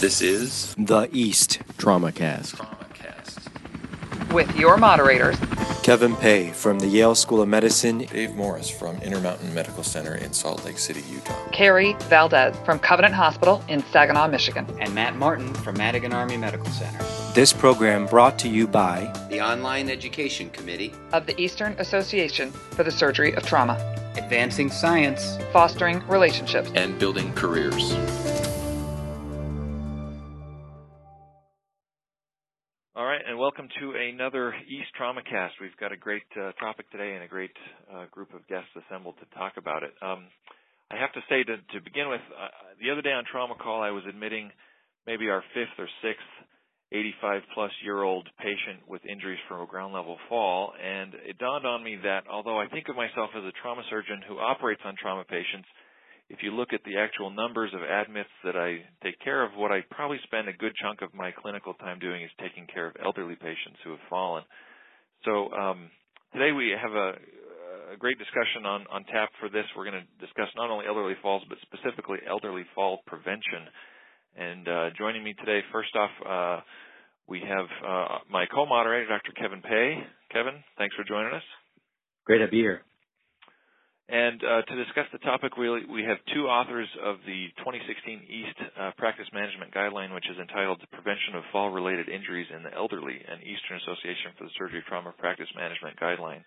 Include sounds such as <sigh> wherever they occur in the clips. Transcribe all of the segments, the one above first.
This is The East TraumaCast. TraumaCast. with your moderators, Kevin Pei from the Yale School of Medicine. Dave Morris from Intermountain Medical Center in Salt Lake City, Utah. Carrie Valdez from Covenant Hospital in Saginaw, Michigan. and Matt Martin from Madigan Army Medical Center, This program brought to you by the Online Education Committee, of the Eastern Association for the Surgery of Trauma, Advancing Science. fostering relationships. And building careers. All right, and welcome to another East TraumaCast. We've got a great uh, topic today and a great uh, group of guests assembled to talk about it. Um, I have to say, to, to begin with, uh, the other day on Trauma Call, I was admitting maybe our fifth or sixth 85 plus year old patient with injuries from a ground level fall, and it dawned on me that although I think of myself as a trauma surgeon who operates on trauma patients, if you look at the actual numbers of admits that I take care of, what I probably spend a good chunk of my clinical time doing is taking care of elderly patients who have fallen. So um, today we have a, a great discussion on, on tap for this. We're going to discuss not only elderly falls, but specifically elderly fall prevention. And uh, joining me today, first off, uh, we have uh, my co-moderator, Dr. Kevin Pei. Kevin, thanks for joining us. Great to be here. And uh, to discuss the topic, we, we have two authors of the 2016 East uh, Practice Management Guideline, which is entitled Prevention of Fall-Related Injuries in the Elderly, an Eastern Association for the Surgery Trauma Practice Management Guideline.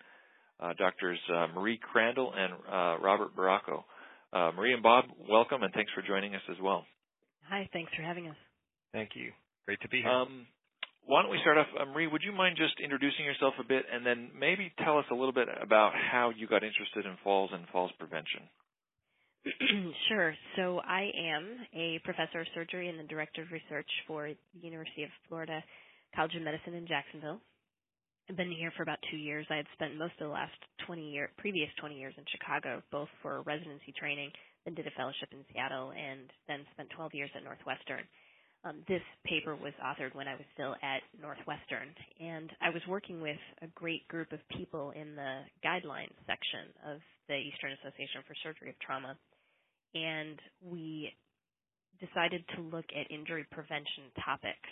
Uh, doctors uh, Marie Crandall and uh, Robert Barraco. Uh, Marie and Bob, welcome, and thanks for joining us as well. Hi, thanks for having us. Thank you. Great to be here. Um, why don't we start off, Marie? Would you mind just introducing yourself a bit, and then maybe tell us a little bit about how you got interested in falls and falls prevention? <clears throat> sure. So I am a professor of surgery and the director of research for the University of Florida College of Medicine in Jacksonville. I've been here for about two years. I had spent most of the last 20 year, previous 20 years in Chicago, both for residency training, then did a fellowship in Seattle, and then spent 12 years at Northwestern. Um, this paper was authored when I was still at Northwestern, and I was working with a great group of people in the guidelines section of the Eastern Association for Surgery of Trauma, and we decided to look at injury prevention topics.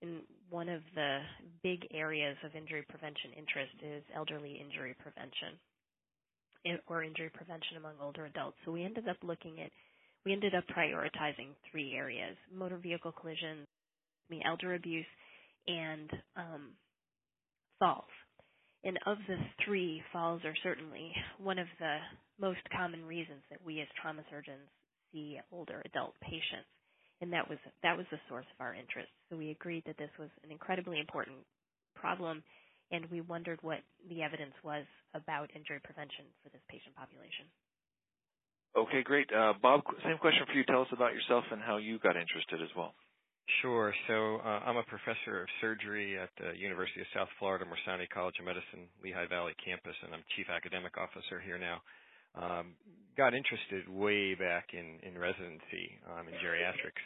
And one of the big areas of injury prevention interest is elderly injury prevention or injury prevention among older adults. So we ended up looking at we ended up prioritizing three areas: motor vehicle collisions, elder abuse, and um, falls. And of the three, falls are certainly one of the most common reasons that we as trauma surgeons see older adult patients. And that was that was the source of our interest. So we agreed that this was an incredibly important problem, and we wondered what the evidence was about injury prevention for this patient population. Okay, great. Uh, Bob, same question for you. Tell us about yourself and how you got interested as well. Sure. So uh, I'm a professor of surgery at the University of South Florida Morsani College of Medicine, Lehigh Valley campus, and I'm chief academic officer here now. Um, got interested way back in, in residency um, in geriatrics.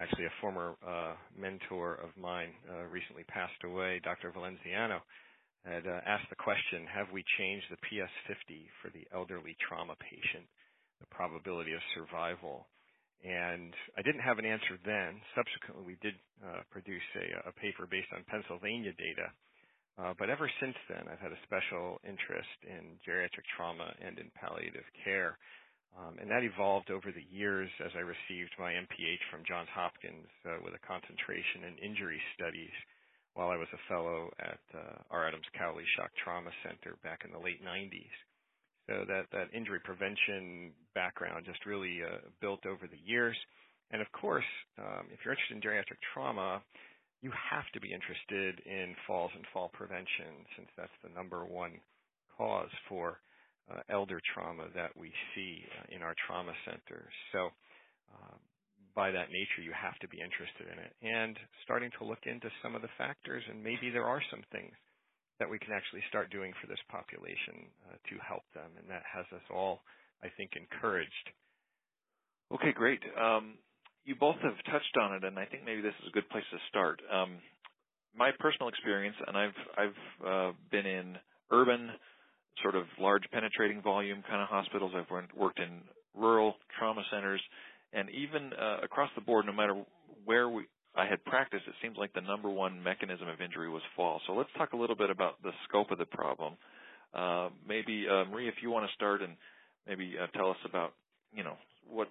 Actually, a former uh, mentor of mine uh, recently passed away, Dr. Valenziano, had uh, asked the question, have we changed the PS50 for the elderly trauma patient? the probability of survival. And I didn't have an answer then. Subsequently, we did uh, produce a, a, paper based on Pennsylvania data. Uh, but ever since then, I've had a special interest in geriatric trauma and in palliative care. Um, and that evolved over the years as I received my MPH from Johns Hopkins uh, with a concentration in injury studies while I was a fellow at uh, R. Adams Cowley Shock Trauma Center back in the late 90s. So that, that injury prevention background just really uh, built over the years. And of course, um, if you're interested in geriatric trauma, you have to be interested in falls and fall prevention since that's the number one cause for uh, elder trauma that we see uh, in our trauma centers. So uh, by that nature, you have to be interested in it and starting to look into some of the factors and maybe there are some things that we can actually start doing for this population uh, to help them, and that has us all, I think, encouraged. Okay, great. Um, you both have touched on it, and I think maybe this is a good place to start. Um, my personal experience, and I've I've uh, been in urban, sort of large penetrating volume kind of hospitals. I've worked in rural trauma centers, And even uh, across the board, no matter where we I had practiced, it seems like the number one mechanism of injury was fall. So let's talk a little bit about the scope of the problem. Uh, maybe uh, Marie, if you want to start and maybe uh, tell us about, you know, what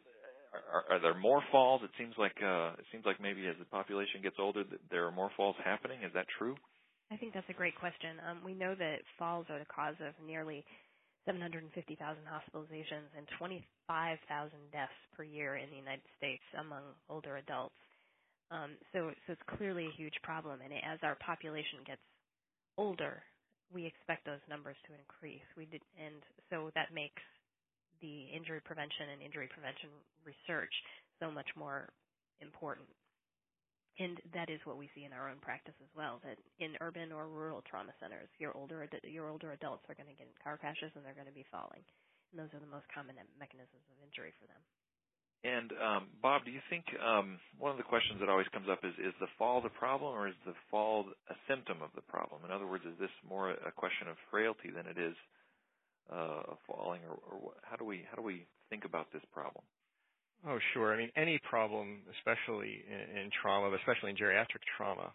are, are there more falls? It seems like uh, it seems like maybe as the population gets older, there are more falls happening. Is that true? I think that's a great question. Um, we know that falls are the cause of nearly 750,000 hospitalizations and 25,000 deaths per year in the United States among older adults. Um, so, so it's clearly a huge problem, and as our population gets older, we expect those numbers to increase. We did, and so that makes the injury prevention and injury prevention research so much more important. And that is what we see in our own practice as well. That in urban or rural trauma centers, your older your older adults are going to get in car crashes and they're going to be falling, and those are the most common mechanisms of injury for them. And um, Bob, do you think um, one of the questions that always comes up is is the fall the problem or is the fall a symptom of the problem? In other words, is this more a question of frailty than it is uh, falling, or, or how do we how do we think about this problem? Oh, sure. I mean, any problem, especially in, in trauma, especially in geriatric trauma,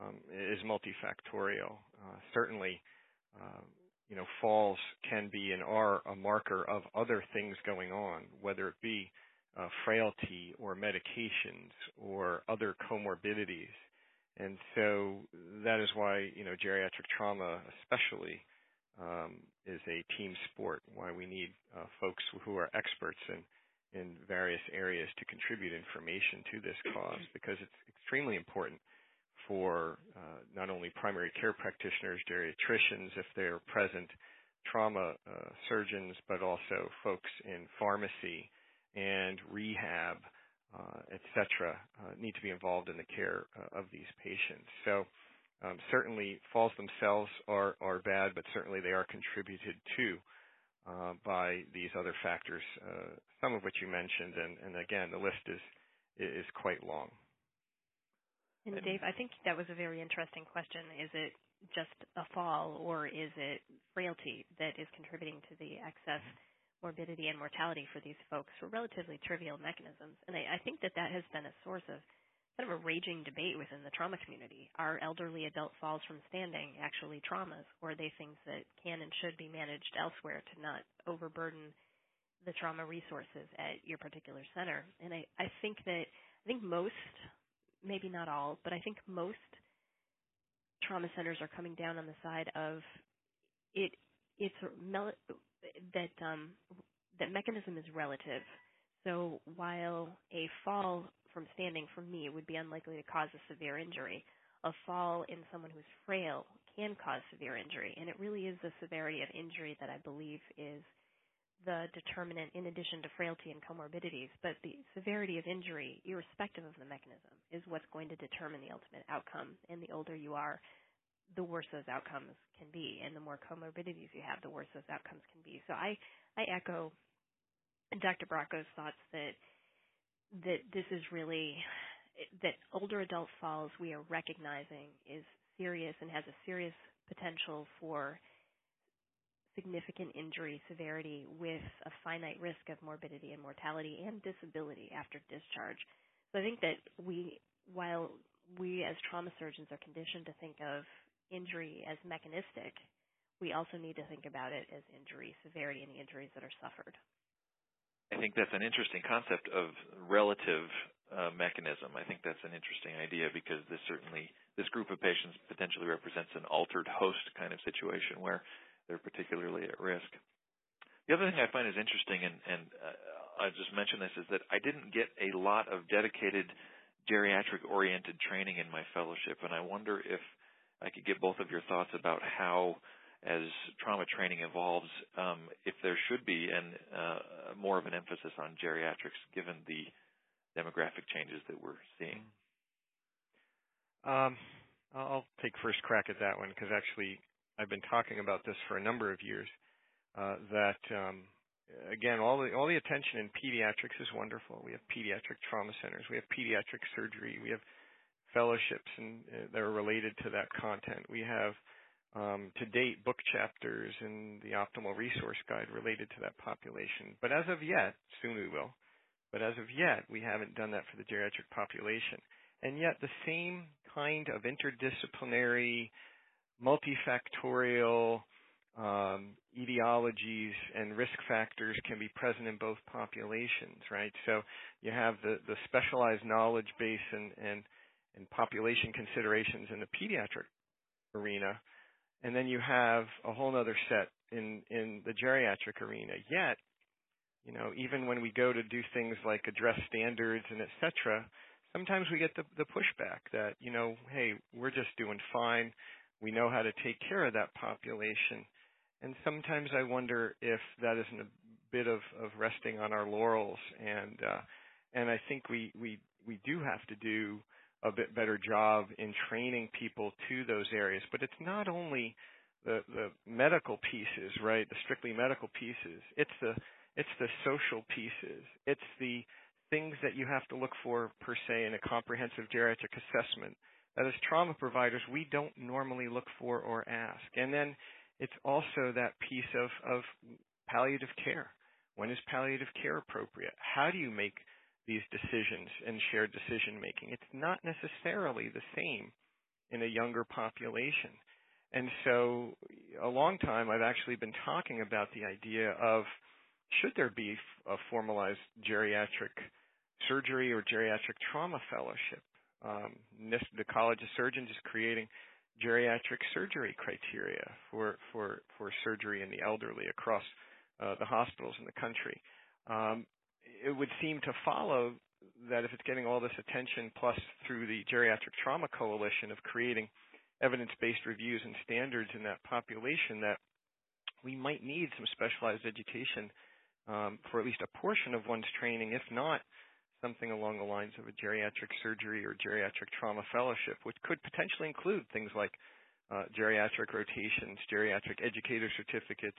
um, is multifactorial. Uh, certainly, uh, you know, falls can be and are a marker of other things going on, whether it be uh, frailty or medications or other comorbidities. And so that is why, you know, geriatric trauma especially um, is a team sport, why we need uh, folks who are experts in in various areas to contribute information to this cause <clears throat> because it's extremely important for uh, not only primary care practitioners, geriatricians, if they're present, trauma uh, surgeons, but also folks in pharmacy and rehab, uh, et cetera, uh, need to be involved in the care uh, of these patients. So um, certainly falls themselves are, are bad, but certainly they are contributed to uh, by these other factors, uh, some of which you mentioned, and, and again, the list is is quite long. And Dave, I think that was a very interesting question. Is it just a fall, or is it frailty that is contributing to the excess morbidity and mortality for these folks for relatively trivial mechanisms? And I, I think that that has been a source of kind of a raging debate within the trauma community. Are elderly adult falls from standing actually traumas, or are they things that can and should be managed elsewhere to not overburden the trauma resources at your particular center? And I, I think that I think most, maybe not all, but I think most trauma centers are coming down on the side of it. It's that um, that mechanism is relative. So while a fall from standing for me would be unlikely to cause a severe injury. A fall in someone who's frail can cause severe injury, and it really is the severity of injury that I believe is the determinant in addition to frailty and comorbidities, but the severity of injury, irrespective of the mechanism, is what's going to determine the ultimate outcome. And the older you are, the worse those outcomes can be, and the more comorbidities you have, the worse those outcomes can be. So I, I echo Dr. Barraco's thoughts that that this is really that older adult falls we are recognizing is serious and has a serious potential for significant injury severity with a finite risk of morbidity and mortality and disability after discharge. So I think that we, while we as trauma surgeons are conditioned to think of injury as mechanistic, we also need to think about it as injury severity and the injuries that are suffered. I think that's an interesting concept of relative uh, mechanism. I think that's an interesting idea because this certainly this group of patients potentially represents an altered host kind of situation where they're particularly at risk. The other thing I find is interesting, and, and uh, I just mentioned this, is that I didn't get a lot of dedicated geriatric-oriented training in my fellowship, and I wonder if I could get both of your thoughts about how as trauma training evolves, um, if there should be an, uh, more of an emphasis on geriatrics given the demographic changes that we're seeing? Um, I'll take first crack at that one because actually I've been talking about this for a number of years. Uh, that um, again, all the all the attention in pediatrics is wonderful. We have pediatric trauma centers, we have pediatric surgery, we have fellowships and uh, that are related to that content. We have um, to date book chapters in the optimal resource guide related to that population. But as of yet, soon we will, But as of yet, we haven't done that for the geriatric population. And yet, the same kind of interdisciplinary, multifactorial um, etiologies and risk factors can be present in both populations, right? So you have the, the specialized knowledge base and, and, and population considerations in the pediatric arena, and then you have a whole other set in, in the geriatric arena. Yet, you know, even when we go to do things like address standards and et cetera, sometimes we get the, the pushback that, you know, hey, we're just doing fine. We know how to take care of that population. And sometimes I wonder if that isn't a bit of, of resting on our laurels and uh, and I think we, we we do have to do a bit better job in training people to those areas. But it's not only the the medical pieces, right? The strictly medical pieces. It's the it's the social pieces. It's the things that you have to look for per se in a comprehensive geriatric assessment that as trauma providers we don't normally look for or ask. And then it's also that piece of, of palliative care. When is palliative care appropriate? How do you make these decisions and shared decision making? It's not necessarily the same in a younger population. And so, a long time I've actually been talking about the idea of should there be a formalized geriatric surgery or geriatric trauma fellowship? Um, the College of Surgeons is creating geriatric surgery criteria for for for surgery in the elderly across uh, the hospitals in the country. Um, it would seem to follow that if it's getting all this attention, plus through the Geriatric Trauma Coalition of creating evidence-based reviews and standards in that population, that we might need some specialized education um, for at least a portion of one's training, if not something along the lines of a geriatric surgery or geriatric trauma fellowship, which could potentially include things like uh, geriatric rotations, geriatric educator certificates,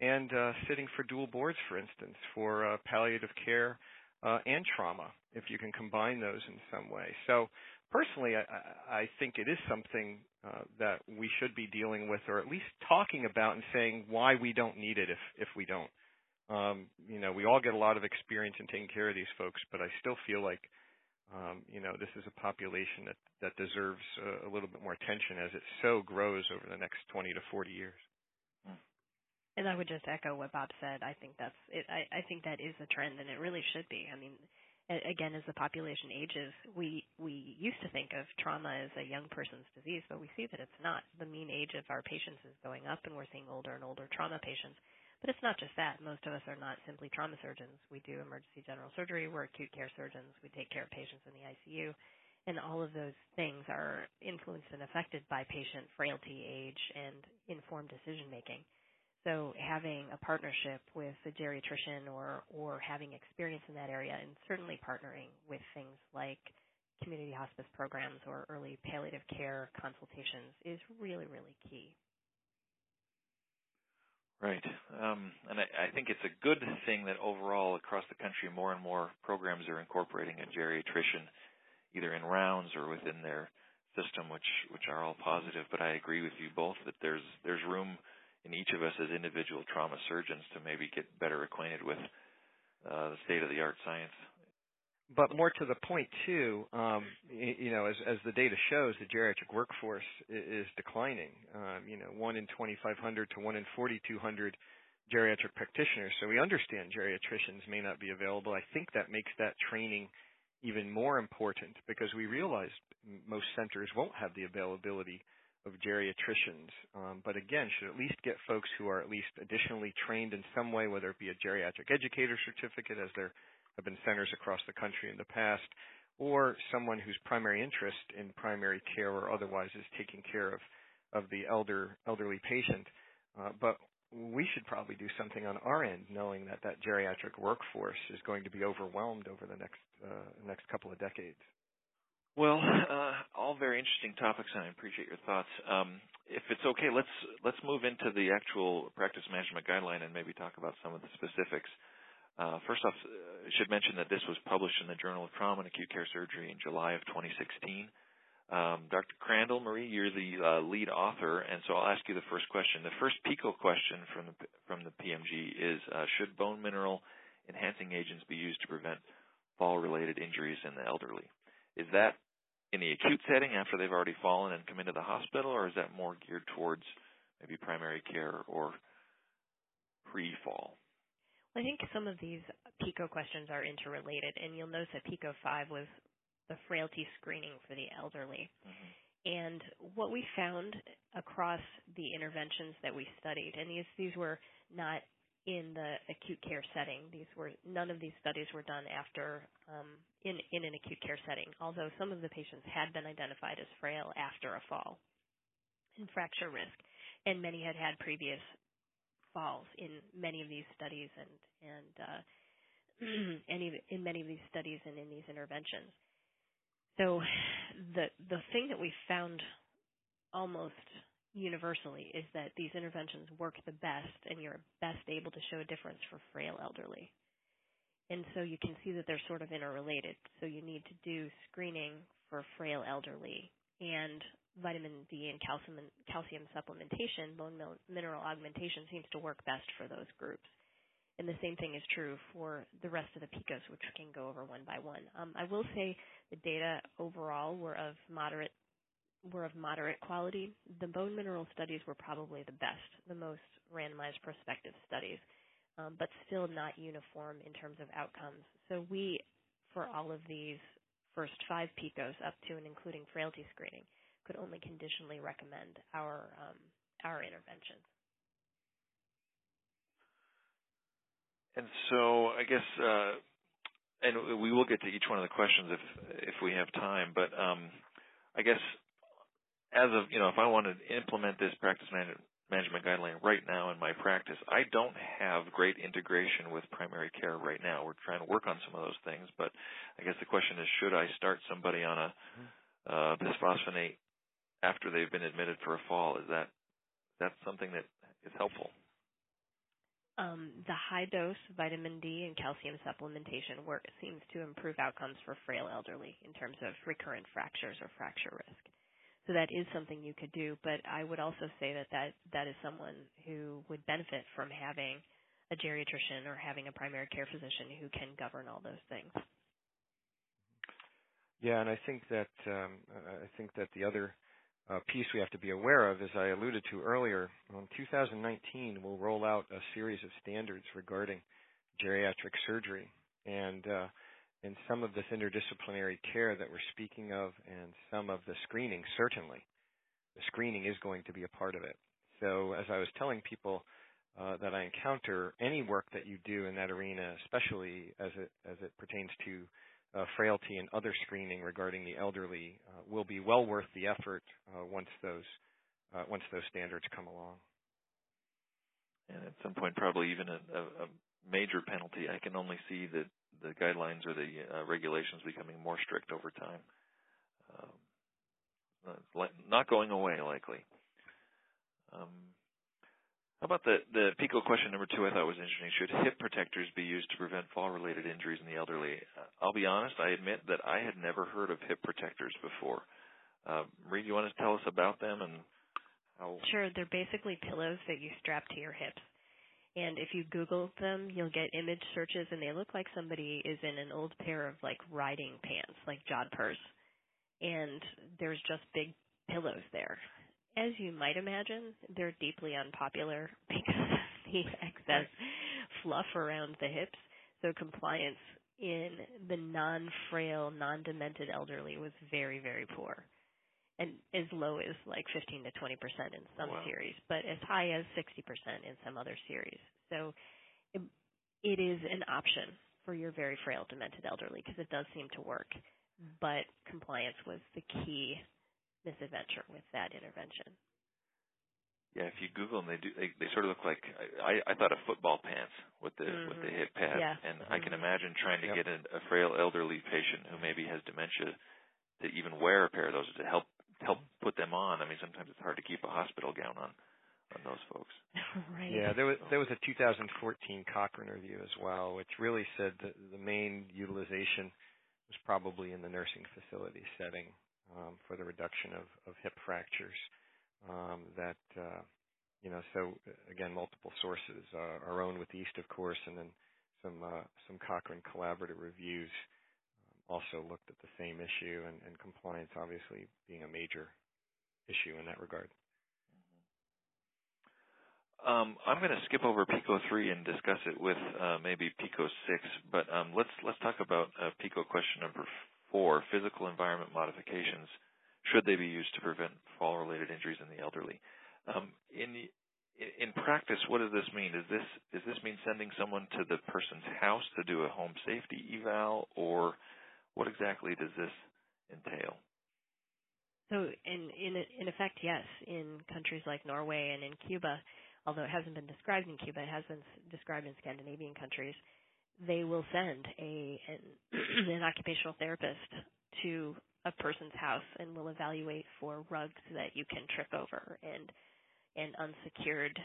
and uh, sitting for dual boards, for instance, for uh, palliative care uh, and trauma, if you can combine those in some way. So, personally, I, I think it is something uh, that we should be dealing with, or at least talking about and saying why we don't need it if if we don't. Um, you know, we all get a lot of experience in taking care of these folks, but I still feel like, um, you know, this is a population that that deserves a, a little bit more attention as it so grows over the next 20 to 40 years. And I would just echo what Bob said. I think that's it. I, I think that is a trend, and it really should be. I mean, again, as the population ages, we we used to think of trauma as a young person's disease, but we see that it's not. The mean age of our patients is going up, and we're seeing older and older trauma patients. But it's not just that. Most of us are not simply trauma surgeons. We do emergency general surgery. We're acute care surgeons. We take care of patients in the ICU. And all of those things are influenced and affected by patient frailty, age, and informed decision making. So having a partnership with a geriatrician or, or having experience in that area and certainly partnering with things like community hospice programs or early palliative care consultations is really, really key. Right. Um, and I, I think it's a good thing that overall across the country more and more programs are incorporating a geriatrician either in rounds or within their system, which which are all positive. But I agree with you both that there's there's room in each of us as individual trauma surgeons to maybe get better acquainted with uh, the state of the art science but more to the point too, um, you know, as, as the data shows, the geriatric workforce is declining. Um, you know, one in 2,500 to one in 4,200 geriatric practitioners. So we understand geriatricians may not be available. I think that makes that training even more important because we realize most centers won't have the availability of geriatricians. Um, but again, should at least get folks who are at least additionally trained in some way, whether it be a geriatric educator certificate as there have been centers across the country in the past, or someone whose primary interest in primary care or otherwise is taking care of of the elder elderly patient. Uh, but we should probably do something on our end, knowing that that geriatric workforce is going to be overwhelmed over the next uh, next couple of decades. Well, uh, all very interesting topics, and I appreciate your thoughts. Um, if it's okay, let's let's move into the actual practice management guideline and maybe talk about some of the specifics. Uh, first off, I should mention that this was published in the Journal of Trauma and Acute Care Surgery in July of 2016. Um, Dr. Crandall, Marie, you're the uh, lead author, and so I'll ask you the first question. The first PICO question from the from the PMG is: uh, Should bone mineral enhancing agents be used to prevent fall-related injuries in the elderly. Is that in the acute setting after they've already fallen and come into the hospital, or is that more geared towards maybe primary care or pre-fall? I think some of these PICO questions are interrelated, and you'll notice that PICO 5 was the frailty screening for the elderly. Mm-hmm. And what we found across the interventions that we studied, and these these were not in the acute care setting. These were none of these studies were done after um, in in an acute care setting. Although some of the patients had been identified as frail after a fall and fracture risk, and many had had previous falls in many of these studies and and uh, <clears throat> any in many of these studies and in these interventions. So the the thing that we found almost universally is that these interventions work the best and you're best able to show a difference for frail elderly. And so you can see that they're sort of interrelated. So you need to do screening for frail elderly and vitamin D and calcium calcium supplementation, bone mineral augmentation seems to work best for those groups. And the same thing is true for the rest of the PICOs, which can go over one by one. Um, I will say the data overall were of moderate were of moderate quality. The bone mineral studies were probably the best, the most randomized prospective studies, um, but still not uniform in terms of outcomes. So we, for all of these first five PICOs up to and including frailty screening, could only conditionally recommend our um, our interventions. And so I guess, uh, and we will get to each one of the questions if if we have time. But um, I guess as of you know, if I want to implement this practice management management guideline right now in my practice, I don't have great integration with primary care right now. We're trying to work on some of those things, but I guess the question is, should I start somebody on a uh, bisphosphonate after they've been admitted for a fall? Is that that something that is helpful? Um, the high dose vitamin D and calcium supplementation work seems to improve outcomes for frail elderly in terms of recurrent fractures or fracture risk. So that is something you could do, but I would also say that that, that is someone who would benefit from having a geriatrician or having a primary care physician who can govern all those things. Yeah, and I think that um, I think that the other uh, piece we have to be aware of, as I alluded to earlier, in 2019 we'll roll out a series of standards regarding geriatric surgery, and uh, and some of this interdisciplinary care that we're speaking of and some of the screening, certainly. The screening is going to be a part of it. So as I was telling people uh, that I encounter, any work that you do in that arena, especially as it, as it pertains to uh, frailty and other screening regarding the elderly, uh, will be well worth the effort uh, once those uh, once those standards come along. And at some point, probably even a, a major penalty. I can only see that the guidelines or the uh, regulations becoming more strict over time. Um, not going away likely. Um, how about the the PICO question number two? I thought was interesting. Should hip protectors be used to prevent fall-related injuries in the elderly? Uh, I'll be honest. I admit that I had never heard of hip protectors before. Uh, you want to tell us about them and how? Sure. They're basically pillows that you strap to your hips. And if you Google them, you'll get image searches, and they look like somebody is in an old pair of like riding pants, like jodhpurs. And there's just big pillows there. As you might imagine, they're deeply unpopular <laughs> because of the excess fluff around the hips. So compliance in the non-frail, non-demented elderly was very, very poor and as low as like 15 to 20 percent in some wow. series, but as high as 60 percent in some other series. So it, it is an option for your very frail demented elderly because it does seem to work, but compliance was the key misadventure with that intervention. Yeah, if you Google them, they do. They, they sort of look like I, I thought of football pants with the mm-hmm. with the hip pad, yeah. and mm-hmm. I can imagine trying to yep. get a, a frail elderly patient who maybe has dementia to even wear a pair of those to help help put them on. I mean, sometimes it's hard to keep a hospital gown on on those folks. <laughs> right. Yeah, there was there was a 2014 Cochrane review as well, which really said that the main utilization was probably in the nursing facility setting um, for the reduction of, of hip fractures. Um, that uh, you know, so uh, again, multiple sources, uh, our own with East, of course, and then some uh, some Cochrane collaborative reviews also looked at the same issue, and, and compliance obviously being a major issue in that regard. Um, I'm going to skip over PICO 3 and discuss it with uh, maybe PICO 6, but um, let's let's talk about uh, PICO question number four: physical environment modifications. Should they be used to prevent fall-related injuries in the elderly? Um, in the, in practice, what does this mean? Does this does this mean sending someone to the person's house to do a home safety eval, or what exactly does this entail? So, in in in effect, yes. In countries like Norway and in Cuba, although it hasn't been described in Cuba, it has been described in Scandinavian countries. They will send a an, <clears throat> an occupational therapist to a person's house and will evaluate for rugs that you can trip over and and unsecured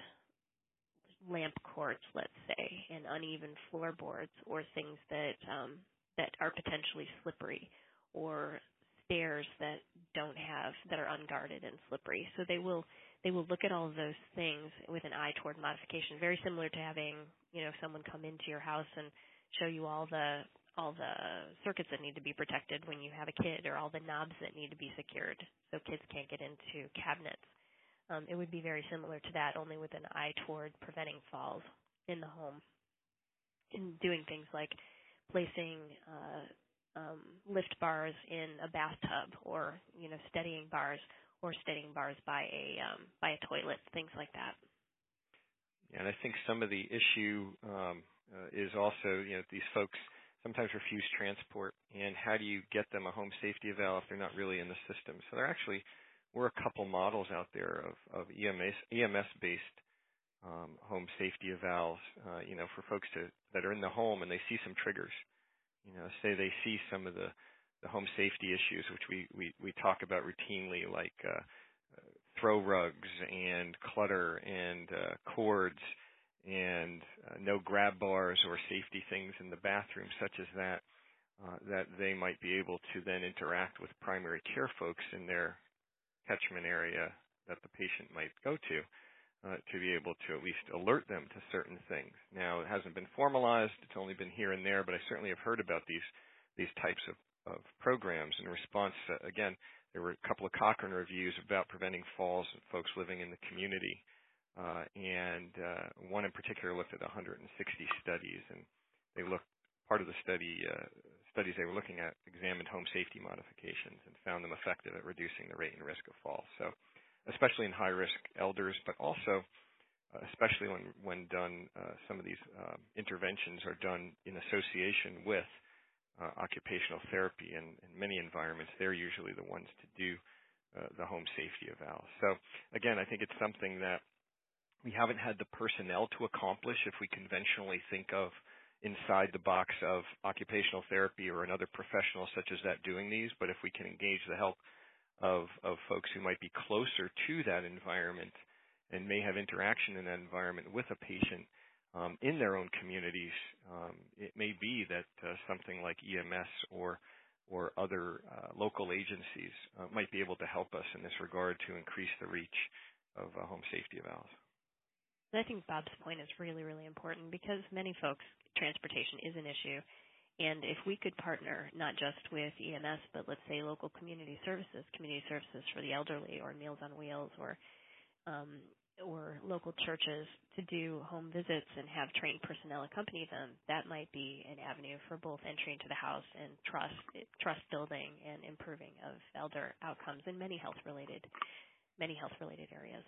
lamp cords, let's say, and uneven floorboards or things that um, that are potentially slippery or stairs that don't have that are unguarded and slippery. So they will they will look at all of those things with an eye toward modification, very similar to having you know someone come into your house and show you all the all the circuits that need to be protected when you have a kid or all the knobs that need to be secured so kids can't get into cabinets. Um, it would be very similar to that, only with an eye toward preventing falls in the home. In doing things like placing uh, um, lift bars in a bathtub, or you know, steadying bars or steadying bars by a um, by a toilet, things like that. And I think some of the issue um, uh, is also you know these folks sometimes refuse transport, and how do you get them a home safety eval if they're not really in the system? So there actually were a couple models out there of, of EMS EMS based um, home safety evals, uh, you know, for folks to that are in the home and they see some triggers. You know, say they see some of the the home safety issues, which we we, we talk about routinely, like uh, uh, throw rugs and clutter and uh, cords and uh, no grab bars or safety things in the bathroom, such as that, uh, that they might be able to then interact with primary care folks in their catchment area that the patient might go to. Uh, to be able to at least alert them to certain things. Now, it hasn't been formalized; it's only been here and there, but I certainly have heard about these these types of of programs. In response, again, there were a couple of Cochrane reviews about preventing falls of folks living in the community, uh, and uh, one in particular looked at 160 studies, and they looked part of the study uh, studies they were looking at examined home safety modifications and found them effective at reducing the rate and risk of falls. So, especially in high risk elders, but also uh, especially when when done, uh, some of these um, interventions are done in association with uh, occupational therapy, and in many environments, they're usually the ones to do uh, the home safety eval. So again, I think it's something that we haven't had the personnel to accomplish if we conventionally think of inside the box of occupational therapy or another professional such as that doing these, but if we can engage the help of, of folks who might be closer to that environment and may have interaction in that environment with a patient, um, in their own communities, um, it may be that uh, something like EMS or or other uh, local agencies uh, might be able to help us in this regard to increase the reach of home safety evals. I think Bob's point is really, really important because many folks, transportation is an issue. And if we could partner not just with EMS, but let's say local community services, community services for the elderly, or Meals on Wheels, or um, or local churches to do home visits and have trained personnel accompany them, that might be an avenue for both entry into the house and trust trust building and improving of elder outcomes in many health related many health related areas.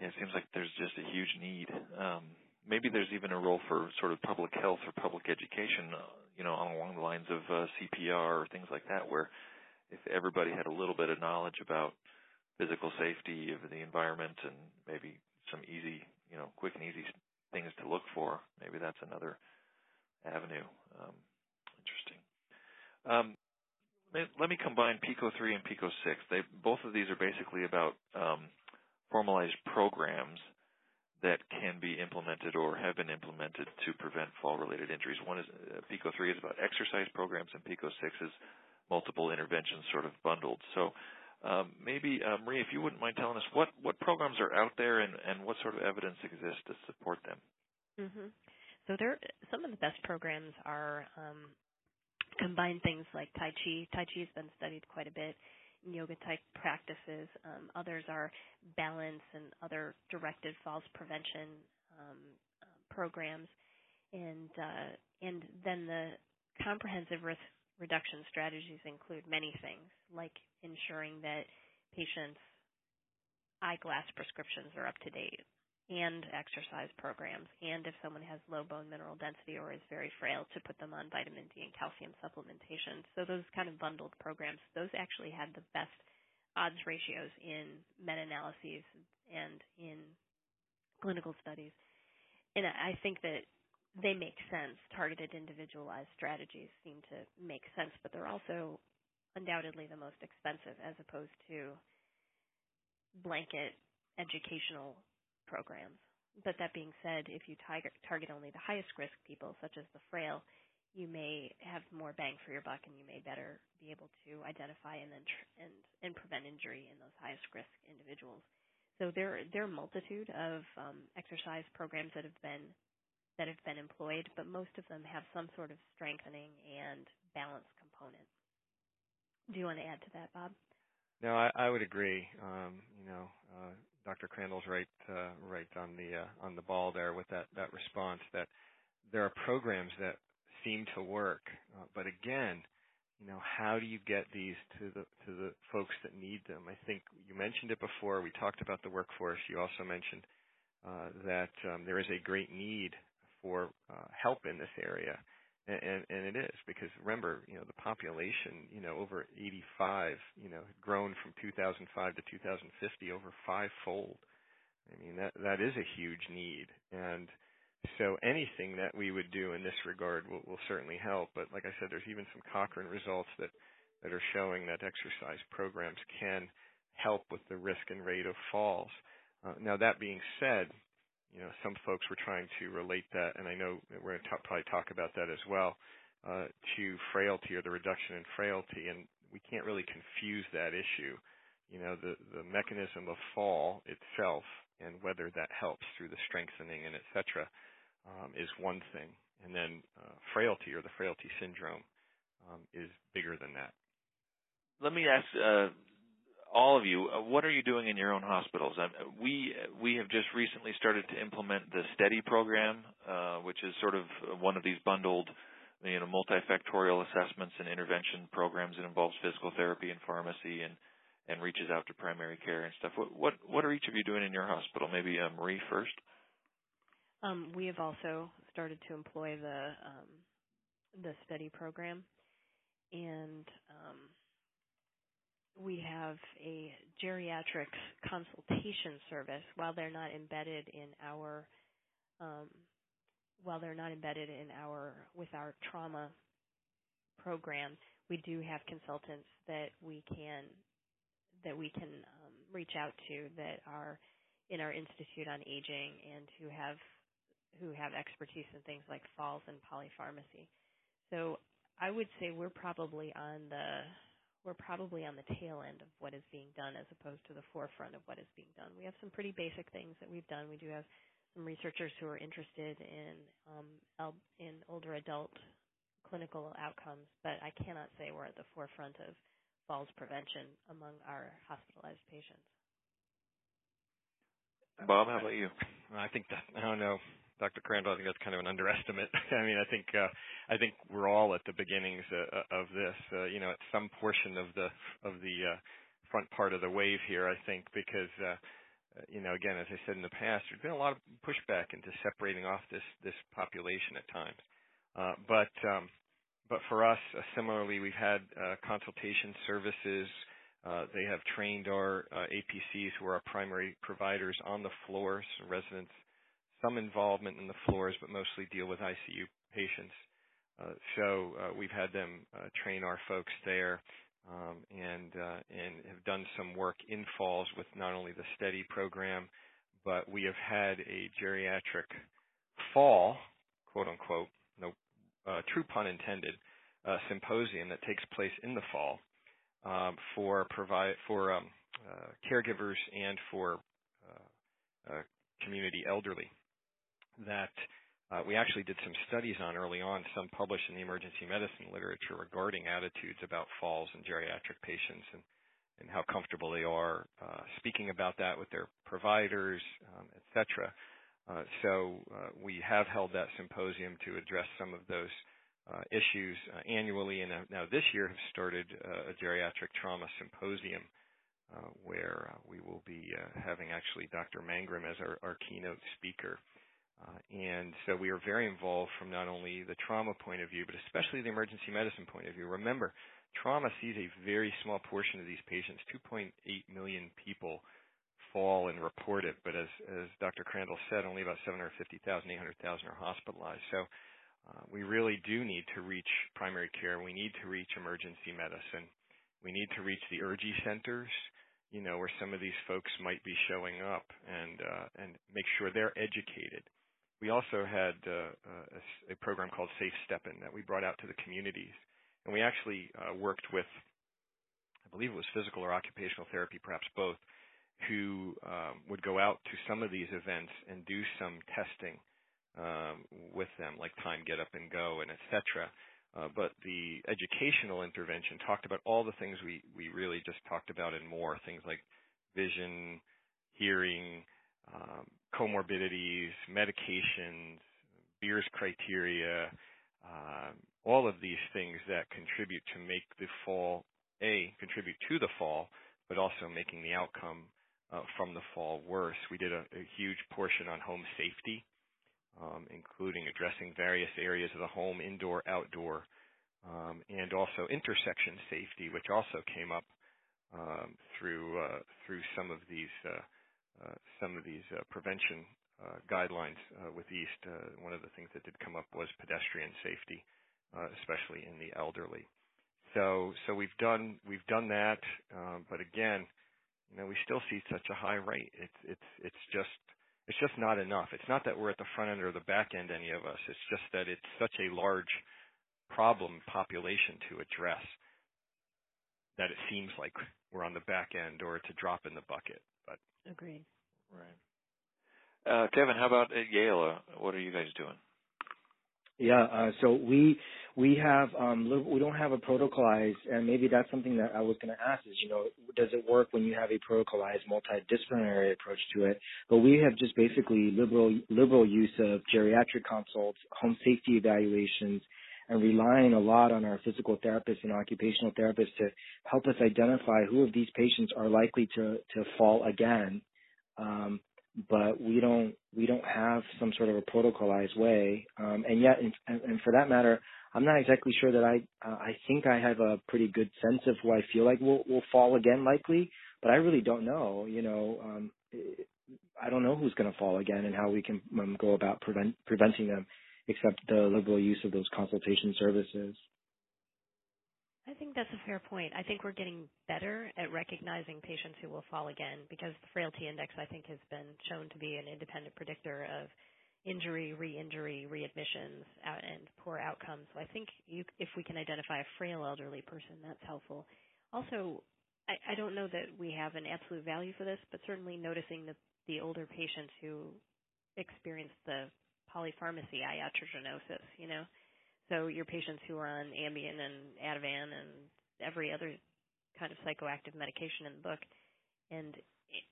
Yeah, it seems like there's just a huge need. Um, maybe there's even a role for sort of public health or public education, uh, you know, along the lines of uh, CPR or things like that, where if everybody had a little bit of knowledge about physical safety of the environment and maybe some easy, you know, quick and easy things to look for. Maybe that's another avenue. Um, interesting. Um, let me combine Pico 3 and Pico 6. They, both of these are basically about um, formalized programs that can be implemented or have been implemented to prevent fall-related injuries. One is uh, Pico 3 is about exercise programs, and Pico 6 is multiple interventions sort of bundled. So um, maybe, uh, Marie, if you wouldn't mind telling us what, what programs are out there and, and what sort of evidence exists to support them. Mm-hmm. So there, some of the best programs are um, combine things like Tai Chi. Tai Chi has been studied quite a bit yoga type practices. Um, others are balance and other directed falls prevention um, uh, programs. And, uh, and then the comprehensive risk reduction strategies include many things, like ensuring that patients' eyeglass prescriptions are up to date, and exercise programs, and if someone has low bone mineral density or is very frail, to put them on vitamin D and calcium supplementation. So those kind of bundled programs, those actually had the best odds ratios in meta-analyses and in clinical studies. And I think that they make sense. Targeted individualized strategies seem to make sense, but they're also undoubtedly the most expensive as opposed to blanket educational programs. But that being said, if you target, only the highest risk people, such as the frail, you may have more bang for your buck, and you may better be able to identify and then tr- and and prevent injury in those highest risk individuals. So there there are a multitude of um, exercise programs that have been that have been employed, but most of them have some sort of strengthening and balance component. Do you want to add to that, Bob? No, I, I would agree. Um, you know, uh, Dr. Crandall's right uh, right on the uh, on the ball there with that that response that there are programs that seem to work, uh, but again, you know, how do you get these to the to the folks that need them? I think you mentioned it before. We talked about the workforce. You also mentioned uh, that um, there is a great need for uh, help in this area and, and it is because remember, you know, the population, you know, over 85, you know, had grown from 2005 to 2050 over fivefold. I mean, that that is a huge need, and so anything that we would do in this regard will, will certainly help. But like I said, there's even some Cochrane results that that are showing that exercise programs can help with the risk and rate of falls. Uh, now, that being said, you know, some folks were trying to relate that, and I know we're going to probably talk about that as well, uh, to frailty or the reduction in frailty, and we can't really confuse that issue. You know, the the mechanism of fall itself and whether that helps through the strengthening and et cetera um, is one thing, and then uh, frailty or the frailty syndrome um, is bigger than that. Let me ask uh, all of you, uh, what are you doing in your own hospitals? Um, we we have just recently started to implement the STEADI program, uh, which is sort of one of these bundled, you know, multifactorial assessments and intervention programs that involves physical therapy and pharmacy and and reaches out to primary care and stuff. What what what are each of you doing in your hospital? Maybe uh, Marie first. Um, we have also started to employ the um, the STEADI program, and um, we have a geriatrics consultation service while they're not embedded in our um, while they're not embedded in our with our trauma program we do have consultants that we can that we can um, reach out to that are in our institute on aging and who have who have expertise in things like falls and polypharmacy. So i would say we're probably on the we're probably on the tail end of what is being done as opposed to the forefront of what is being done. We have some pretty basic things that we've done. We do have some researchers who are interested in um, in older adult clinical outcomes, but I cannot say we're at the forefront of falls prevention among our hospitalized patients. Bob, how about you? I think that I don't know. Dr. Crandall, I think that's kind of an underestimate. <laughs> I mean, I think uh, I think we're all at the beginnings uh, of this. Uh, you know, at some portion of the of the uh, front part of the wave here, I think, because uh, you know, again, as I said in the past, there's been a lot of pushback into separating off this this population at times. Uh, but um, but for us, uh, similarly, we've had uh, consultation services. Uh, they have trained our uh, APCs, who are our primary providers, on the floors, residents some involvement in the floors, but mostly deal with ICU patients. Uh, so uh, we've had them uh, train our folks there um, and uh, and have done some work in falls with not only the STEADI program, but we have had a geriatric fall, quote unquote, no uh, true pun intended, uh, symposium that takes place in the fall um, for provide for um, caregivers and for community elderly that uh, we actually did some studies on early on, some published in the emergency medicine literature regarding attitudes about falls in geriatric patients and, and how comfortable they are uh, speaking about that with their providers, um, et cetera. Uh, so uh, we have held that symposium to address some of those uh, issues uh, annually, and now this year have started uh, a geriatric trauma symposium where we will be having actually Dr. Mangram as our, our keynote speaker. Uh, and so we are very involved from not only the trauma point of view, but especially the emergency medicine point of view. Remember, trauma sees a very small portion of these patients. 2.8 million people fall and report it, but as, as Dr. Crandall said, only about 750,000, 800,000 are hospitalized. So uh, we really do need to reach primary care. We need to reach emergency medicine. We need to reach the urgy centers, you know, where some of these folks might be showing up, and uh, and make sure they're educated we also had uh, uh, a, a, program called Safe Steppin' that we brought out to the communities, and we actually uh, worked with, I believe it was physical or occupational therapy, perhaps both, who um, would go out to some of these events and do some testing um, with them, like time, get up, and go, and etc. Uh, but the educational intervention talked about all the things we we really just talked about and more, things like vision, hearing, um, comorbidities, medications, Beers criteria, uh, all of these things that contribute to make the fall, A, contribute to the fall, but also making the outcome uh, from the fall worse. We did a, a huge portion on home safety, um, including addressing various areas of the home, indoor, outdoor, um, and also intersection safety, which also came up um, through uh, through some of these uh, some of these uh, prevention uh, guidelines with EAST. one of the things that did come up was pedestrian safety, especially in the elderly. So, so we've done we've done that, um, but again, you know, we still see such a high rate. It's it's it's just it's just not enough. It's not that we're at the front end or the back end, any of us. It's just that it's such a large problem population to address that it seems like we're on the back end or it's a drop in the bucket. But agreed. Right. Uh, Kevin, how about at Yale? Uh, what are you guys doing? Yeah, uh, so we we have um, we don't have a protocolized, and maybe that's something that I was going to ask is, you know, does it work when you have a protocolized multidisciplinary approach to it? But we have just basically liberal liberal use of geriatric consults, home safety evaluations, and relying a lot on our physical therapists and occupational therapists to help us identify who of these patients are likely to to fall again. Um, but we don't we don't have some sort of a protocolized way, um, and yet, and, and, for that matter, I'm not exactly sure that I uh, I think I have a pretty good sense of who I feel like will will fall again likely, but I really don't know. You know, um, I don't know who's going to fall again and how we can um, go about prevent, preventing them except the liberal use of those consultation services. I think that's a fair point. I think we're getting better at recognizing patients who will fall again because the frailty index, I think, has been shown to be an independent predictor of injury, re-injury, readmissions, and poor outcomes. So I think you, if we can identify a frail elderly person, that's helpful. Also, I, I don't know that we have an absolute value for this, but certainly noticing the, the older patients who experience the polypharmacy iatrogenosis, you know. So your patients who are on Ambien and Ativan and every other kind of psychoactive medication in the book and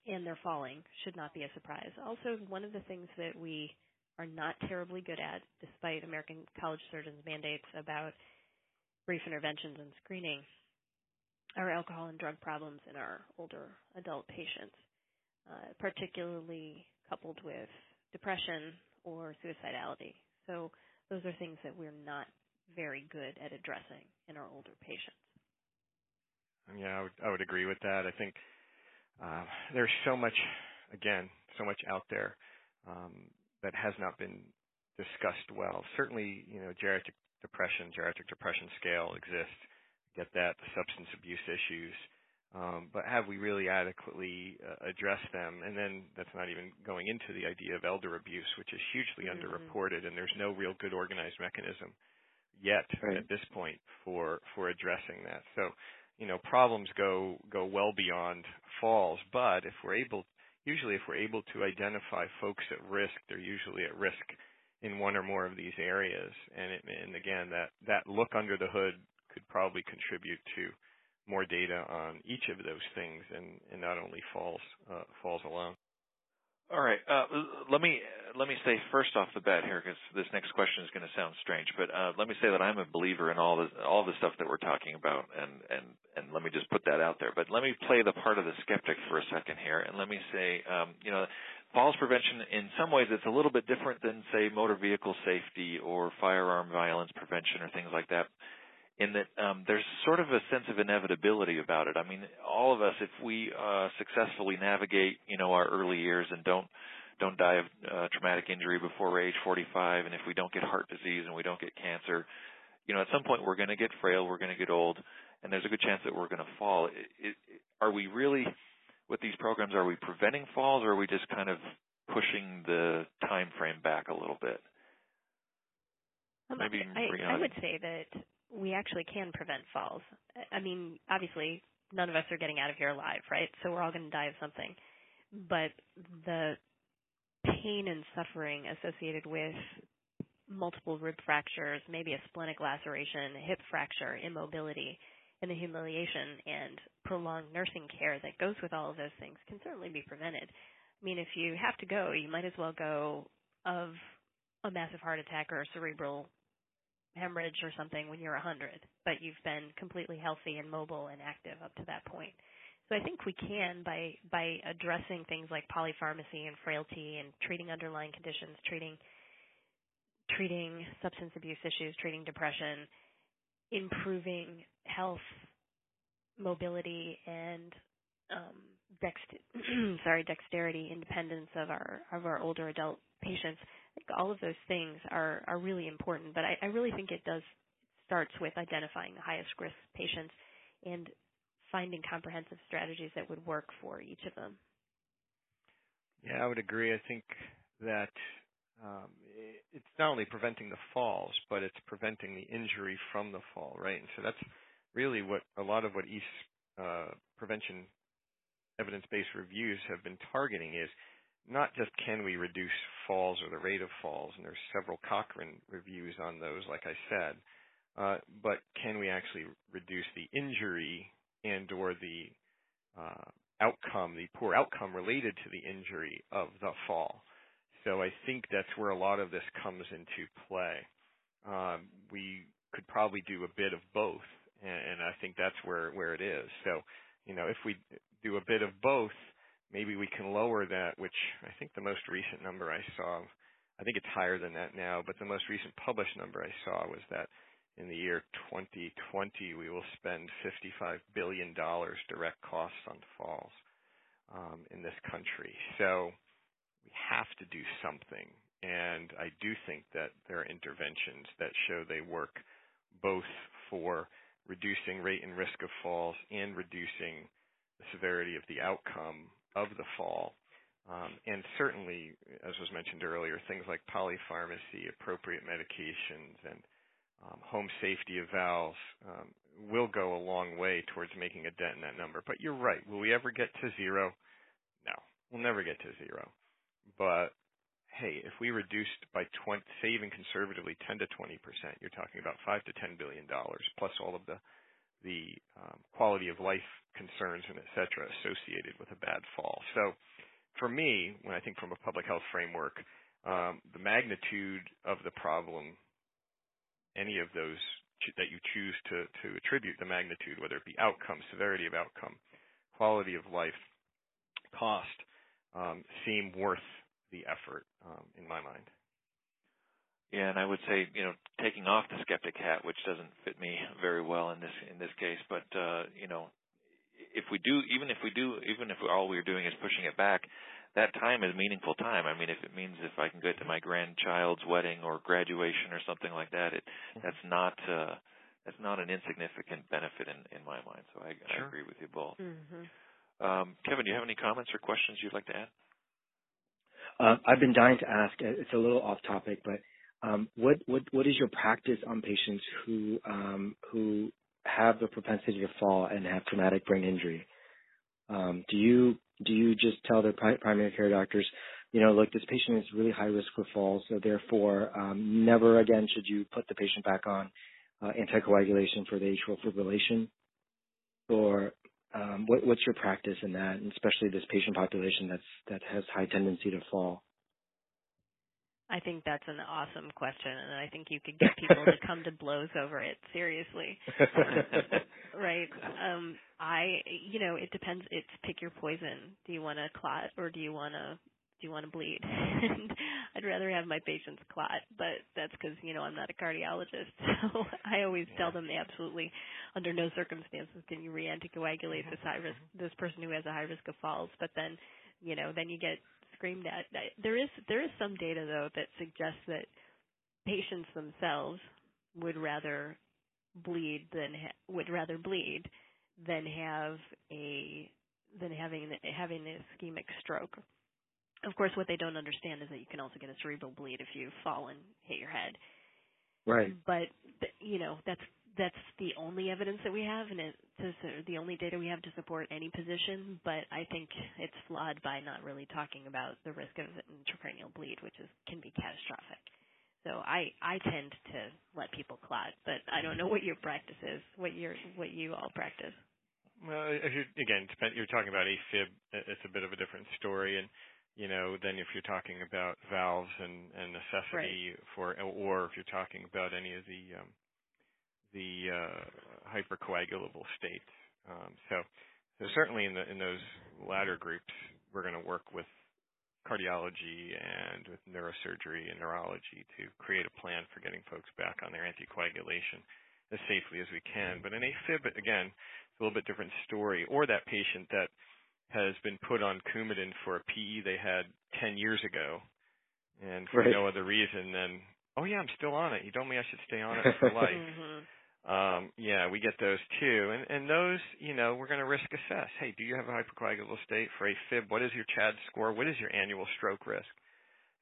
and they're falling should not be a surprise. Also, one of the things that we are not terribly good at, despite American College Surgeons mandates about brief interventions and screening, are alcohol and drug problems in our older adult patients, uh, particularly coupled with depression, or suicidality. So those are things that we're not very good at addressing in our older patients. Yeah, I would, I would agree with that. I think uh, there's so much, again, so much out there um, that has not been discussed well. Certainly, you know, geriatric depression, geriatric depression scale exists. Get that, the substance abuse issues, um, but have we really adequately uh, addressed them? And then that's not even going into the idea of elder abuse, which is hugely mm-hmm. underreported, and there's no real good organized mechanism yet right. at this point for for addressing that. So, you know, problems go go well beyond falls, but if we're able, usually if we're able to identify folks at risk, they're usually at risk in one or more of these areas. And, it, and again, that, that look under the hood could probably contribute to more data on each of those things and, and not only falls uh, falls alone. All right. Uh, let me let me say first off the bat here, because this next question is going to sound strange, but uh, let me say that I'm a believer in all the all the stuff that we're talking about, and and and let me just put that out there. But let me play the part of the skeptic for a second here, and let me say, um, you know, falls prevention in some ways it's a little bit different than say motor vehicle safety or firearm violence prevention or things like that in that um, there's sort of a sense of inevitability about it. I mean, all of us, if we uh, successfully navigate, you know, our early years and don't don't die of uh, traumatic injury before age 45, and if we don't get heart disease and we don't get cancer, you know, at some point we're going to get frail, we're going to get old, and there's a good chance that we're going to fall. It, it, are we really, with these programs, are we preventing falls, or are we just kind of pushing the time frame back a little bit? Um, Maybe I, I would say that we actually can prevent falls. I mean, obviously, none of us are getting out of here alive, right? So we're all going to die of something. But the pain and suffering associated with multiple rib fractures, maybe a splenic laceration, hip fracture, immobility, and the humiliation and prolonged nursing care that goes with all of those things can certainly be prevented. I mean, if you have to go, you might as well go of a massive heart attack or a cerebral hemorrhage or something when you're 100, but you've been completely healthy and mobile and active up to that point. So I think we can by by addressing things like polypharmacy and frailty and treating underlying conditions, treating treating substance abuse issues, treating depression, improving health, mobility, and um, <clears throat> sorry dexterity, independence of our of our older adult patients think all of those things are are really important. But I, I really think it does starts with identifying the highest risk patients and finding comprehensive strategies that would work for each of them. Yeah, I would agree. I think that um, it's not only preventing the falls, but it's preventing the injury from the fall, right? And so that's really what a lot of what EAST uh, prevention evidence-based reviews have been targeting is not just can we reduce falls or the rate of falls, and there's several Cochrane reviews on those, like I said, uh, but can we actually reduce the injury and or the uh, outcome, the poor outcome related to the injury of the fall? So I think that's where a lot of this comes into play. Um, we could probably do a bit of both, and, and I think that's where where it is. So, you know, if we do a bit of both, maybe we can lower that, which I think the most recent number I saw, I think it's higher than that now, but the most recent published number I saw was that in the year 2020 we will spend 55 billion dollars direct costs on falls um, in this country. So we have to do something, and I do think that there are interventions that show they work both for reducing rate and risk of falls and reducing the severity of the outcome of the fall. Um, and certainly, as was mentioned earlier, things like polypharmacy, appropriate medications, and um, home safety evals um, will go a long way towards making a dent in that number. But you're right. Will we ever get to zero? No, we'll never get to zero. But hey, if we reduced by 20, saving conservatively 10 to 20 percent, you're talking about five to 10 billion dollars plus all of the the um, quality of life concerns and et cetera associated with a bad fall. So for me, when I think from a public health framework, um, the magnitude of the problem, any of those that you choose to, to attribute the magnitude, whether it be outcome, severity of outcome, quality of life, cost, um, seem worth the effort um, in my mind. Yeah, and I would say, you know, taking off the skeptic hat, which doesn't fit me very well in this in this case, but uh, you know, if we do, even if we do, even if all we're doing is pushing it back, that time is meaningful time. I mean, if it means if I can get to my grandchild's wedding or graduation or something like that, it that's not uh, that's not an insignificant benefit in in my mind. So I, sure. I agree with you both. Mm-hmm. Um, Kevin, do you have any comments or questions you'd like to add? Uh, I've been dying to ask. It's a little off topic, but um, what what what is your practice on patients who um, who have the propensity to fall and have traumatic brain injury? Um, do you do you just tell their pri- primary care doctors, you know, look, this patient is really high risk for falls, so therefore, um, never again should you put the patient back on uh, anticoagulation for the atrial fibrillation? Or um, what, what's your practice in that, and especially this patient population that's that has high tendency to fall? I think that's an awesome question, and I think you could get people to come to blows over it. Seriously, <laughs> right? Um, I, you know, it depends. It's pick your poison. Do you want to clot or do you want to do you want to bleed? <laughs> and I'd rather have my patients clot, but that's because you know I'm not a cardiologist. <laughs> So I always tell them absolutely, under no circumstances can you re-anticoagulate this high risk this person who has a high risk of falls. But then, you know, then you get screamed at. There is there is some data though that suggests that patients themselves would rather bleed than ha- would rather bleed than have a than having having an ischemic stroke of course, what they don't understand is that you can also get a cerebral bleed if you fall and hit your head. Right. But you know that's that's the only evidence that we have, and it's the only data we have to support any position. But I think it's flawed by not really talking about the risk of intracranial bleed, which is can be catastrophic. So I I tend to let people clot, but I don't know what your practice is, what your what you all practice. Well, if you again, you're talking about AFib, it's a bit of a different story, and you know, than if you're talking about valves and, and necessity right. for, or if you're talking about any of the um, the uh, hypercoagulable states. Um, so, so certainly in the in those latter groups, we're going to work with cardiology and with neurosurgery and neurology to create a plan for getting folks back on their anticoagulation as safely as we can. But in AFib, again, it's a little bit different story. Or that patient that has been put on Coumadin for a PE they had 10 years ago, and for right. no other reason than, oh yeah, I'm still on it. You told me I should stay on it for <laughs> life. mm-hmm. Um, yeah, we get those too, and and those, you know, we're going to risk assess. Hey, do you have a hypercoagulable state for AFib? What is your CHAD score? What is your annual stroke risk?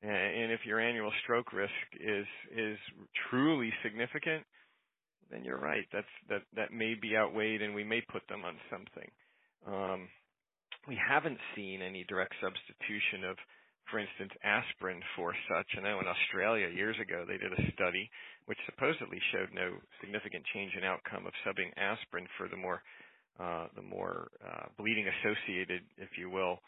And if your annual stroke risk is is truly significant, then you're right. That's that that may be outweighed, and we may put them on something. Um, we haven't seen any direct substitution of, for instance, aspirin for such. I know in Australia years ago they did a study which supposedly showed no significant change in outcome of subbing aspirin for the more uh, the more uh, bleeding associated, if you will,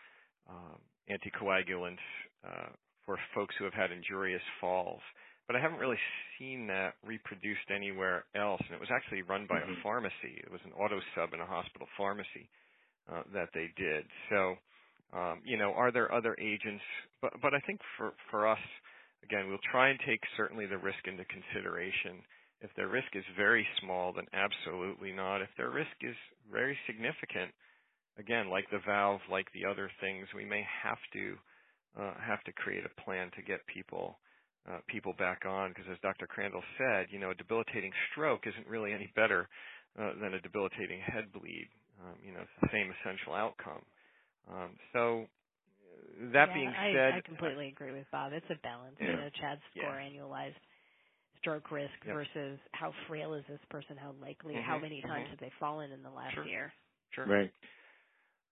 um, anticoagulants uh, for folks who have had injurious falls. But I haven't really seen that reproduced anywhere else. And it was actually run by mm-hmm. a pharmacy. It was an auto sub in a hospital pharmacy uh, that they did. So, um, you know, are there other agents? But but I think for for us, again, we'll try and take certainly the risk into consideration. If their risk is very small, then absolutely not. If their risk is very significant, again, like the valve, like the other things, we may have to uh, have to create a plan to get people uh, people back on. Because as Dr. Crandall said, you know, a debilitating stroke isn't really any better uh, than a debilitating head bleed. Um, you know, it's the same essential outcome. Um, so that yeah, being I, said, I completely agree with Bob. It's a balance. Yeah. You know, Chad's score yeah. annualized stroke risk yep. versus how frail is this person, how likely, mm-hmm. how many times mm-hmm. have they fallen in the last sure. year? Sure. Right.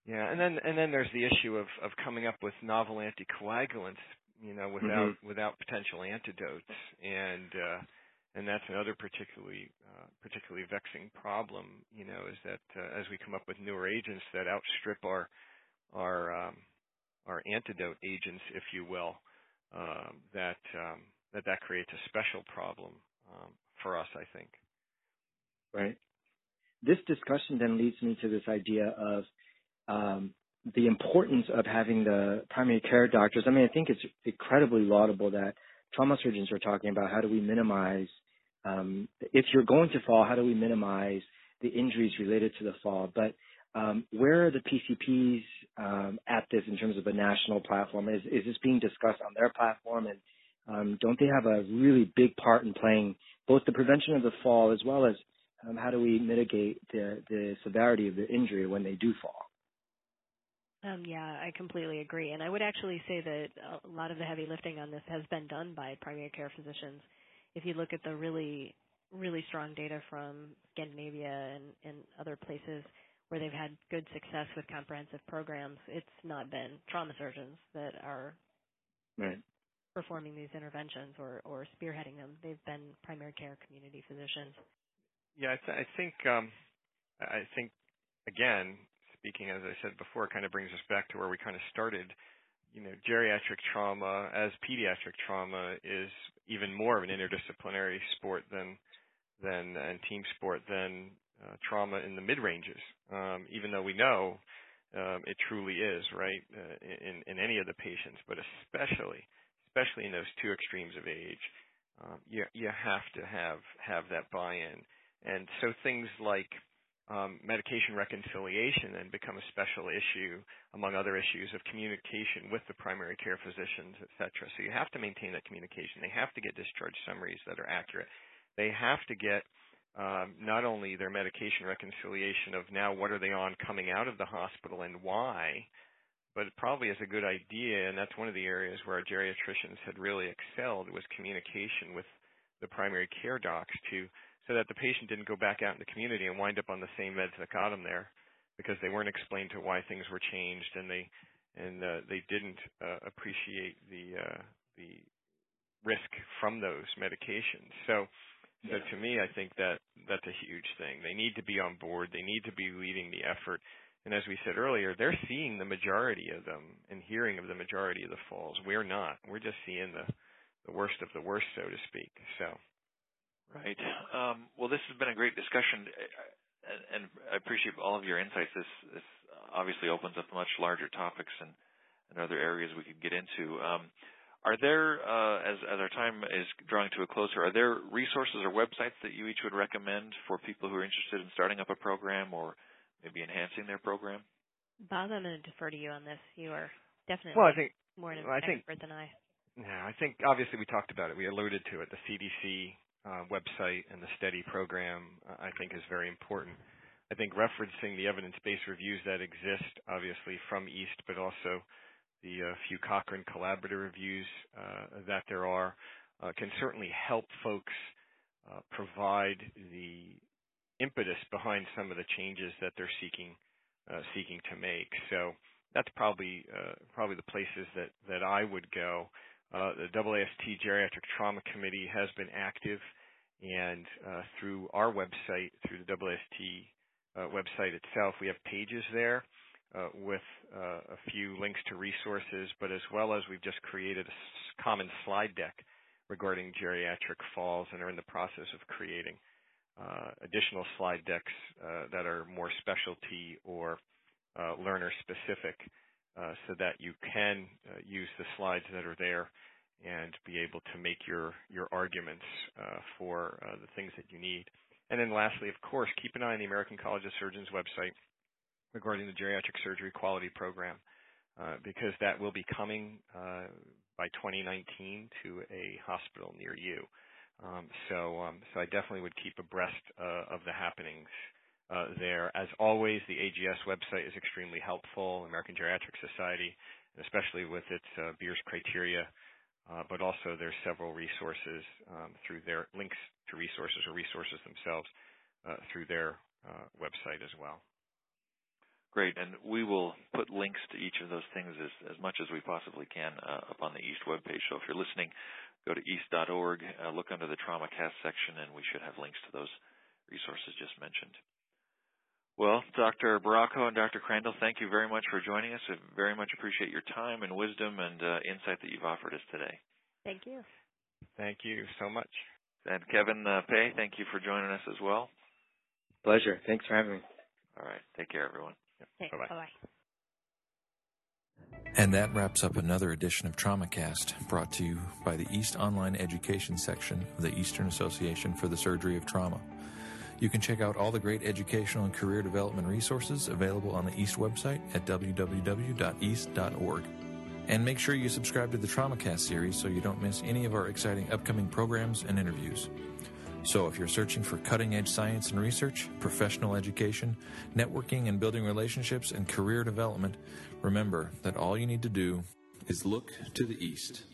Yeah, and then and then there's the issue of of coming up with novel anticoagulants, you know, without mm-hmm. without potential antidotes, and uh, and that's another particularly uh, particularly vexing problem. You know, is that uh, as we come up with newer agents that outstrip our our um, our antidote agents, if you will, um, that um, that that creates a special problem um, for us, I think. Right. This discussion then leads me to this idea of um, the importance of having the primary care doctors. I mean, I think it's incredibly laudable that trauma surgeons are talking about how do we minimize um, if you're going to fall, how do we minimize the injuries related to the fall? But where are the PCPs um, at this in terms of a national platform? Is, is this being discussed on their platform? And um, don't they have a really big part in playing both the prevention of the fall as well as um, how do we mitigate the, the severity of the injury when they do fall? Um, yeah, I completely agree. And I would actually say that a lot of the heavy lifting on this has been done by primary care physicians if you look at the really really strong data from Scandinavia and, and other places where they've had good success with comprehensive programs, it's not been trauma surgeons that are right. performing these interventions or, or spearheading them. They've been primary care community physicians. Yeah, I, th- I think um, I think again, speaking as I said before, kind of brings us back to where we kind of started. You know, geriatric trauma as pediatric trauma is even more of an interdisciplinary sport than than and team sport than uh, trauma in the mid ranges. Um, even though we know um, it truly is right uh, in in any of the patients, but especially especially in those two extremes of age, um, you you have to have have that buy-in. And so things like um, medication reconciliation then become a special issue among other issues of communication with the primary care physicians, et cetera. So you have to maintain that communication. They have to get discharge summaries that are accurate. They have to get um, not only their medication reconciliation of now what are they on coming out of the hospital and why, but it probably is a good idea, and that's one of the areas where our geriatricians had really excelled was communication with the primary care docs to so that the patient didn't go back out in the community and wind up on the same meds that got them there because they weren't explained to why things were changed and they and uh, they didn't uh, appreciate the uh, the risk from those medications. So so to me, I think that that's a huge thing. They need to be on board. They need to be leading the effort. And as we said earlier, they're seeing the majority of them and hearing of the majority of the falls. We're not. We're just seeing the the worst of the worst, so to speak. So Right. Um, well, this has been a great discussion, and, and I appreciate all of your insights. This, this obviously opens up much larger topics and, and other areas we could get into. Um, are there, uh, as, as our time is drawing to a close, are there resources or websites that you each would recommend for people who are interested in starting up a program or maybe enhancing their program? Bob, I'm going to defer to you on this. You are definitely well, I think more an well, I think- expert than I. Yeah, I think obviously we talked about it. We alluded to it. The CDC uh, website and the STEADI program, uh, I think, is very important. I think referencing the evidence-based reviews that exist, obviously from EAST, but also the uh, few Cochrane collaborative reviews uh, that there are, uh, can certainly help folks uh, provide the impetus behind some of the changes that they're seeking seeking to make. So that's probably probably the places that that I would go. The AAST Geriatric Trauma Committee has been active, and uh, through our website, through the AAST uh, website itself, we have pages there uh, with uh, a few links to resources, but as well as we've just created a common slide deck regarding geriatric falls and are in the process of creating uh, additional slide decks uh, that are more specialty or uh, learner specific uh, so that you can use the slides that are there and be able to make your your arguments uh, for the things that you need. And then lastly, of course, keep an eye on the American College of Surgeons website regarding the geriatric surgery quality program uh, because that will be coming uh, by 2019 to a hospital near you. Um, so, um, so I definitely would keep abreast uh, of the happenings uh, there. As always, the AGS website is extremely helpful, American Geriatric Society, especially with its uh, Beers criteria. Uh, but also there's several resources um, through their links to resources or resources themselves through their website as well. Great, and we will put links to each of those things as, as much as we possibly can uh, up on the EAST webpage. So if you're listening, go to east.org, uh, look under the TraumaCast section, and we should have links to those resources just mentioned. Well, Dr. Barraco and Dr. Crandall, thank you very much for joining us. I very much appreciate your time and wisdom and uh, insight that you've offered us today. Thank you. Thank you so much. And Kevin uh, Pei, thank you for joining us as well. Pleasure. Thanks for having me. All right, take care, everyone. Okay, Bye-bye. bye-bye. And that wraps up another edition of TraumaCast, brought to you by the EAST Online Education section of the Eastern Association for the Surgery of Trauma. You can check out all the great educational and career development resources available on the EAST website at www.east.org. And make sure you subscribe to the TraumaCast series so you don't miss any of our exciting upcoming programs and interviews. So, if you're searching for cutting edge science and research, professional education, networking and building relationships, and career development, remember that all you need to do is look to the East.